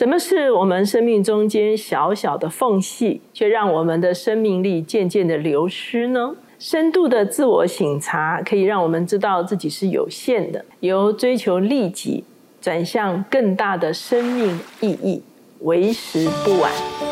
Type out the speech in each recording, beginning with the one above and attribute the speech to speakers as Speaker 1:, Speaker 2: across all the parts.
Speaker 1: 什么是我们生命中间小小的缝隙，却让我们的生命力渐渐的流失呢？深度的自我醒察，可以让我们知道自己是有限的，由追求利己，转向更大的生命意义，为时不晚。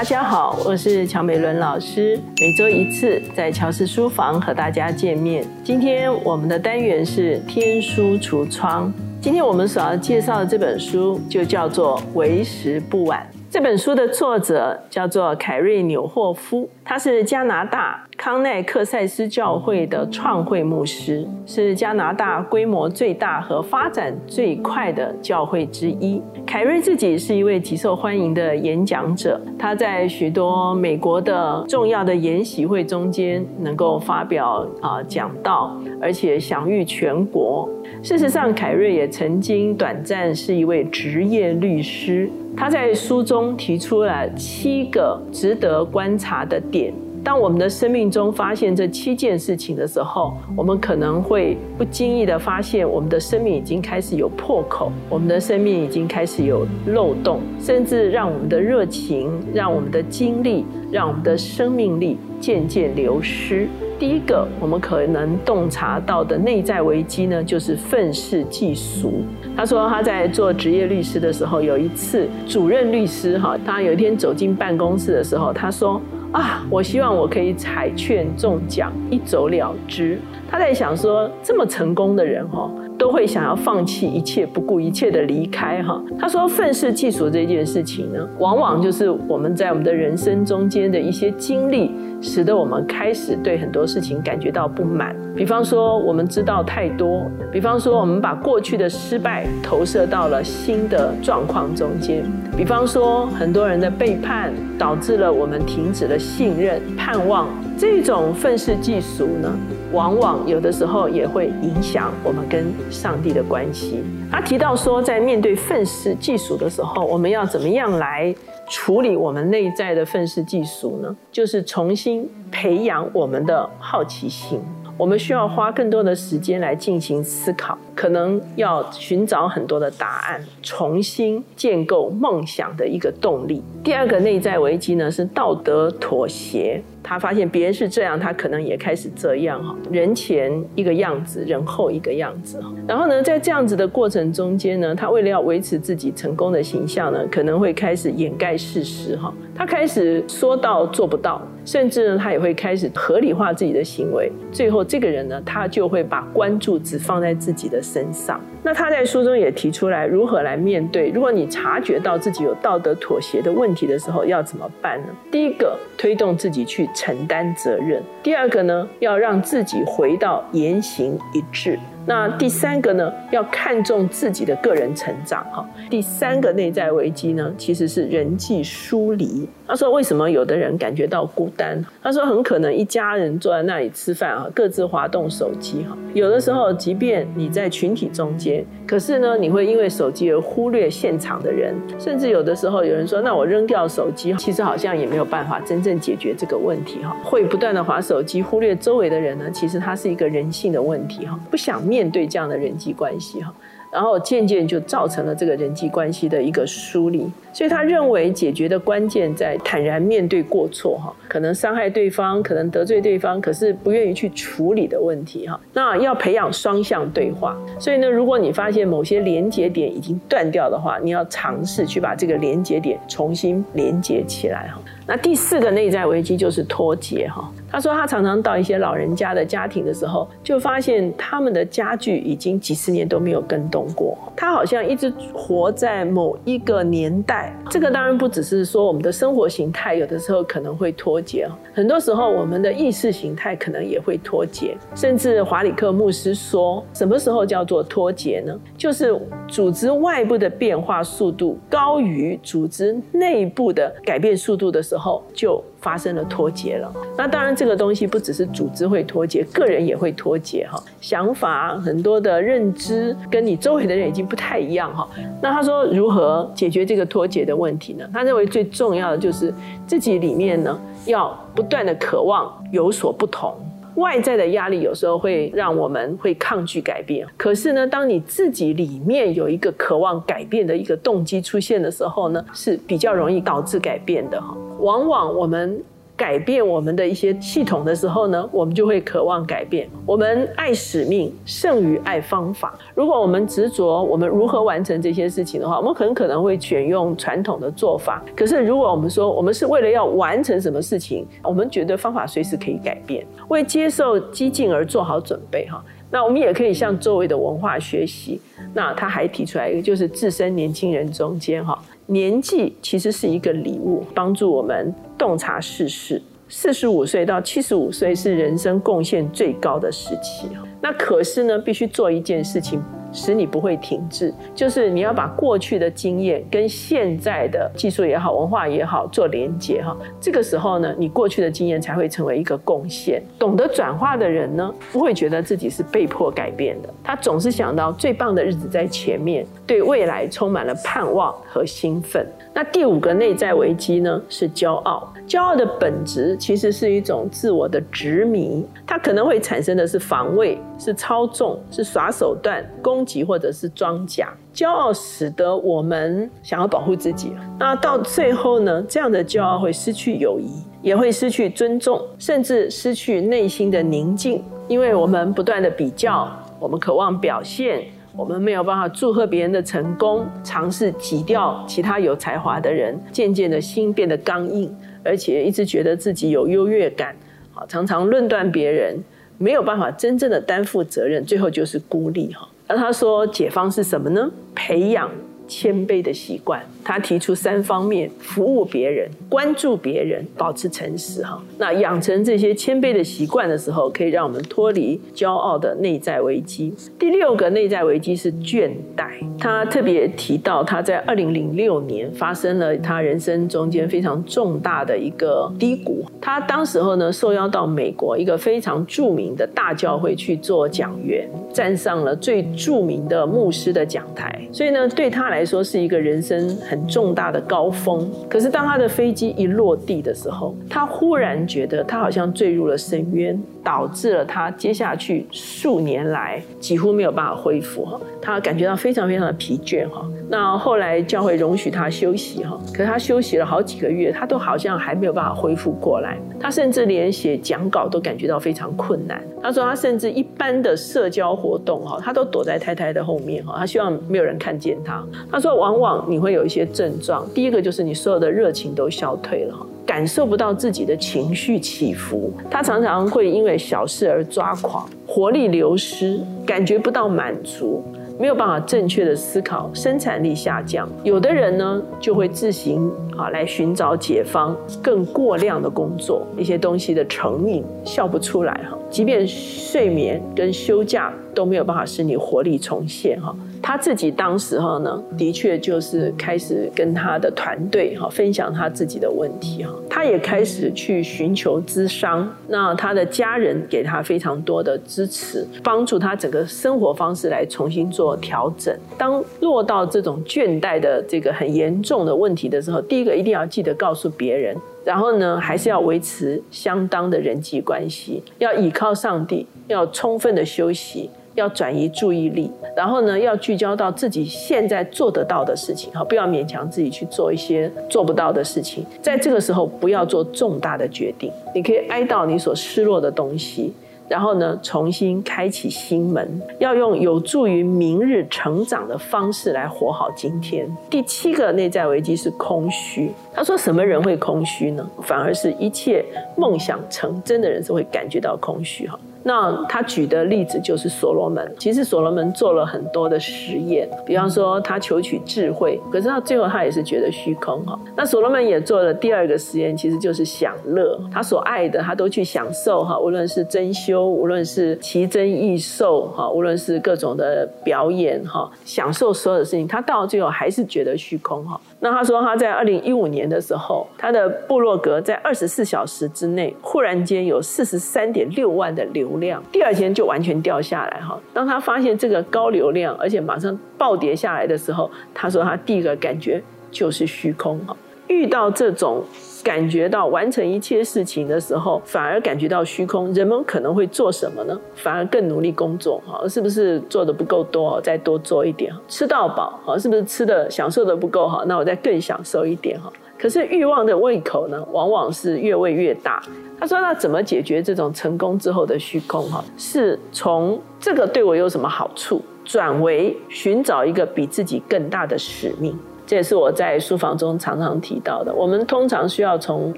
Speaker 1: 大家好，我是乔美伦老师，每周一次在乔氏书房和大家见面。今天我们的单元是天书橱窗。今天我们所要介绍的这本书就叫做《为时不晚》。这本书的作者叫做凯瑞纽霍夫，他是加拿大康奈克塞斯教会的创会牧师，是加拿大规模最大和发展最快的教会之一。凯瑞自己是一位极受欢迎的演讲者，他在许多美国的重要的研习会中间能够发表啊讲道，而且享誉全国。事实上，凯瑞也曾经短暂是一位职业律师。他在书中提出了七个值得观察的点。当我们的生命中发现这七件事情的时候，我们可能会不经意的发现，我们的生命已经开始有破口，我们的生命已经开始有漏洞，甚至让我们的热情、让我们的精力、让我们的生命力渐渐流失。第一个，我们可能洞察到的内在危机呢，就是愤世嫉俗。他说他在做职业律师的时候，有一次主任律师哈，他有一天走进办公室的时候，他说啊，我希望我可以彩券中奖，一走了之。他在想说，这么成功的人哈。会想要放弃一切，不顾一切的离开哈。他说，愤世嫉俗这件事情呢，往往就是我们在我们的人生中间的一些经历，使得我们开始对很多事情感觉到不满。比方说，我们知道太多；比方说，我们把过去的失败投射到了新的状况中间；比方说，很多人的背叛导致了我们停止了信任、盼望。这种愤世嫉俗呢？往往有的时候也会影响我们跟上帝的关系。他提到说，在面对愤世嫉俗的时候，我们要怎么样来处理我们内在的愤世嫉俗呢？就是重新培养我们的好奇心。我们需要花更多的时间来进行思考，可能要寻找很多的答案，重新建构梦想的一个动力。第二个内在危机呢，是道德妥协。他发现别人是这样，他可能也开始这样哈。人前一个样子，人后一个样子。然后呢，在这样子的过程中间呢，他为了要维持自己成功的形象呢，可能会开始掩盖事实哈。他开始说到做不到，甚至呢，他也会开始合理化自己的行为。最后，这个人呢，他就会把关注只放在自己的身上。那他在书中也提出来，如何来面对？如果你察觉到自己有道德妥协的问题的时候，要怎么办呢？第一个，推动自己去承担责任；第二个呢，要让自己回到言行一致。那第三个呢，要看重自己的个人成长哈。第三个内在危机呢，其实是人际疏离。他说，为什么有的人感觉到孤单？他说，很可能一家人坐在那里吃饭啊，各自滑动手机哈。有的时候，即便你在群体中间，可是呢，你会因为手机而忽略现场的人。甚至有的时候，有人说，那我扔掉手机，其实好像也没有办法真正解决这个问题哈。会不断的划手机，忽略周围的人呢？其实它是一个人性的问题哈，不想。面对这样的人际关系哈，然后渐渐就造成了这个人际关系的一个疏离。所以他认为解决的关键在坦然面对过错哈，可能伤害对方，可能得罪对方，可是不愿意去处理的问题哈。那要培养双向对话。所以呢，如果你发现某些连接点已经断掉的话，你要尝试去把这个连接点重新连接起来哈。那第四个内在危机就是脱节哈。他说他常常到一些老人家的家庭的时候，就发现他们的家具已经几十年都没有更动过，他好像一直活在某一个年代。这个当然不只是说我们的生活形态有的时候可能会脱节很多时候我们的意识形态可能也会脱节。甚至华里克牧师说，什么时候叫做脱节呢？就是组织外部的变化速度高于组织内部的改变速度的时候，就发生了脱节了。那当然，这个东西不只是组织会脱节，个人也会脱节哈。想法很多的认知跟你周围的人已经不太一样哈。那他说如何解决这个脱节的问题呢？他认为最重要的就是自己里面呢要不断的渴望有所不同。外在的压力有时候会让我们会抗拒改变。可是呢，当你自己里面有一个渴望改变的一个动机出现的时候呢，是比较容易导致改变的哈。往往我们。改变我们的一些系统的时候呢，我们就会渴望改变。我们爱使命胜于爱方法。如果我们执着我们如何完成这些事情的话，我们很可能会选用传统的做法。可是如果我们说我们是为了要完成什么事情，我们觉得方法随时可以改变，为接受激进而做好准备哈。那我们也可以向周围的文化学习。那他还提出来一个，就是置身年轻人中间哈。年纪其实是一个礼物，帮助我们洞察世事。四十五岁到七十五岁是人生贡献最高的时期那可是呢，必须做一件事情。使你不会停滞，就是你要把过去的经验跟现在的技术也好、文化也好做连接哈。这个时候呢，你过去的经验才会成为一个贡献。懂得转化的人呢，不会觉得自己是被迫改变的，他总是想到最棒的日子在前面，对未来充满了盼望和兴奋。那第五个内在危机呢，是骄傲。骄傲的本质其实是一种自我的执迷，它可能会产生的是防卫、是操纵、是耍手段、攻击或者是装甲。骄傲使得我们想要保护自己，那到最后呢，这样的骄傲会失去友谊，也会失去尊重，甚至失去内心的宁静，因为我们不断的比较，我们渴望表现。我们没有办法祝贺别人的成功，尝试挤掉其他有才华的人，渐渐的心变得刚硬，而且一直觉得自己有优越感，好，常常论断别人，没有办法真正的担负责任，最后就是孤立哈。而他说解方是什么呢？培养。谦卑的习惯，他提出三方面：服务别人、关注别人、保持诚实。哈，那养成这些谦卑的习惯的时候，可以让我们脱离骄傲的内在危机。第六个内在危机是倦怠。他特别提到，他在二零零六年发生了他人生中间非常重大的一个低谷。他当时候呢，受邀到美国一个非常著名的大教会去做讲员，站上了最著名的牧师的讲台。所以呢，对他来，来说是一个人生很重大的高峰，可是当他的飞机一落地的时候，他忽然觉得他好像坠入了深渊。导致了他接下去数年来几乎没有办法恢复哈，他感觉到非常非常的疲倦哈。那后来教会容许他休息哈，可是他休息了好几个月，他都好像还没有办法恢复过来。他甚至连写讲稿都感觉到非常困难。他说他甚至一般的社交活动哈，他都躲在太太的后面哈，他希望没有人看见他。他说往往你会有一些症状，第一个就是你所有的热情都消退了哈。感受不到自己的情绪起伏，他常常会因为小事而抓狂，活力流失，感觉不到满足，没有办法正确的思考，生产力下降。有的人呢，就会自行啊来寻找解方，更过量的工作，一些东西的成瘾，笑不出来哈。即便睡眠跟休假都没有办法使你活力重现哈。他自己当时候呢，的确就是开始跟他的团队哈分享他自己的问题哈，他也开始去寻求咨商，那他的家人给他非常多的支持，帮助他整个生活方式来重新做调整。当落到这种倦怠的这个很严重的问题的时候，第一个一定要记得告诉别人，然后呢，还是要维持相当的人际关系，要依靠上帝，要充分的休息。要转移注意力，然后呢，要聚焦到自己现在做得到的事情，好，不要勉强自己去做一些做不到的事情。在这个时候，不要做重大的决定，你可以哀悼你所失落的东西，然后呢，重新开启心门，要用有助于明日成长的方式来活好今天。第七个内在危机是空虚。他说：“什么人会空虚呢？反而是一切梦想成真的人是会感觉到空虚。”哈。那他举的例子就是所罗门。其实所罗门做了很多的实验，比方说他求取智慧，可是到最后他也是觉得虚空哈。那所罗门也做了第二个实验，其实就是享乐。他所爱的他都去享受哈，无论是珍馐，无论是奇珍异兽哈，无论是各种的表演哈，享受所有的事情，他到最后还是觉得虚空哈。那他说他在二零一五年的时候，他的部落格在二十四小时之内忽然间有四十三点六万的流量，第二天就完全掉下来哈。当他发现这个高流量，而且马上暴跌下来的时候，他说他第一个感觉就是虚空哈。遇到这种感觉到完成一切事情的时候，反而感觉到虚空。人们可能会做什么呢？反而更努力工作，哈，是不是做的不够多？再多做一点，吃到饱，哈，是不是吃的享受的不够好？那我再更享受一点，哈。可是欲望的胃口呢，往往是越喂越大。他说：“那怎么解决这种成功之后的虚空？哈，是从这个对我有什么好处，转为寻找一个比自己更大的使命。这也是我在书房中常常提到的。我们通常需要从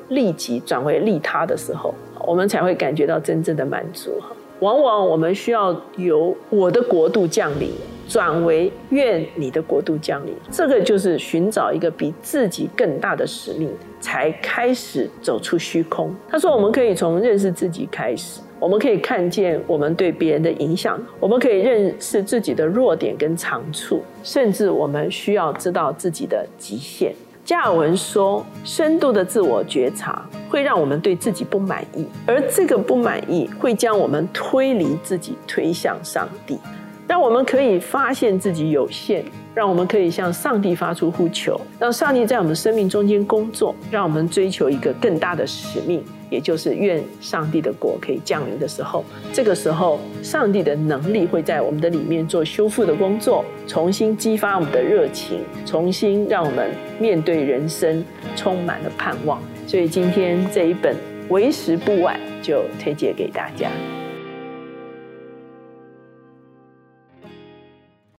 Speaker 1: 利己转为利他的时候，我们才会感觉到真正的满足。往往我们需要由我的国度降临。”转为愿你的国度降临，这个就是寻找一个比自己更大的使命，才开始走出虚空。他说，我们可以从认识自己开始，我们可以看见我们对别人的影响，我们可以认识自己的弱点跟长处，甚至我们需要知道自己的极限。加尔文说，深度的自我觉察会让我们对自己不满意，而这个不满意会将我们推离自己，推向上帝。让我们可以发现自己有限，让我们可以向上帝发出呼求，让上帝在我们生命中间工作，让我们追求一个更大的使命，也就是愿上帝的国可以降临的时候。这个时候，上帝的能力会在我们的里面做修复的工作，重新激发我们的热情，重新让我们面对人生充满了盼望。所以今天这一本为时不晚，就推荐给大家。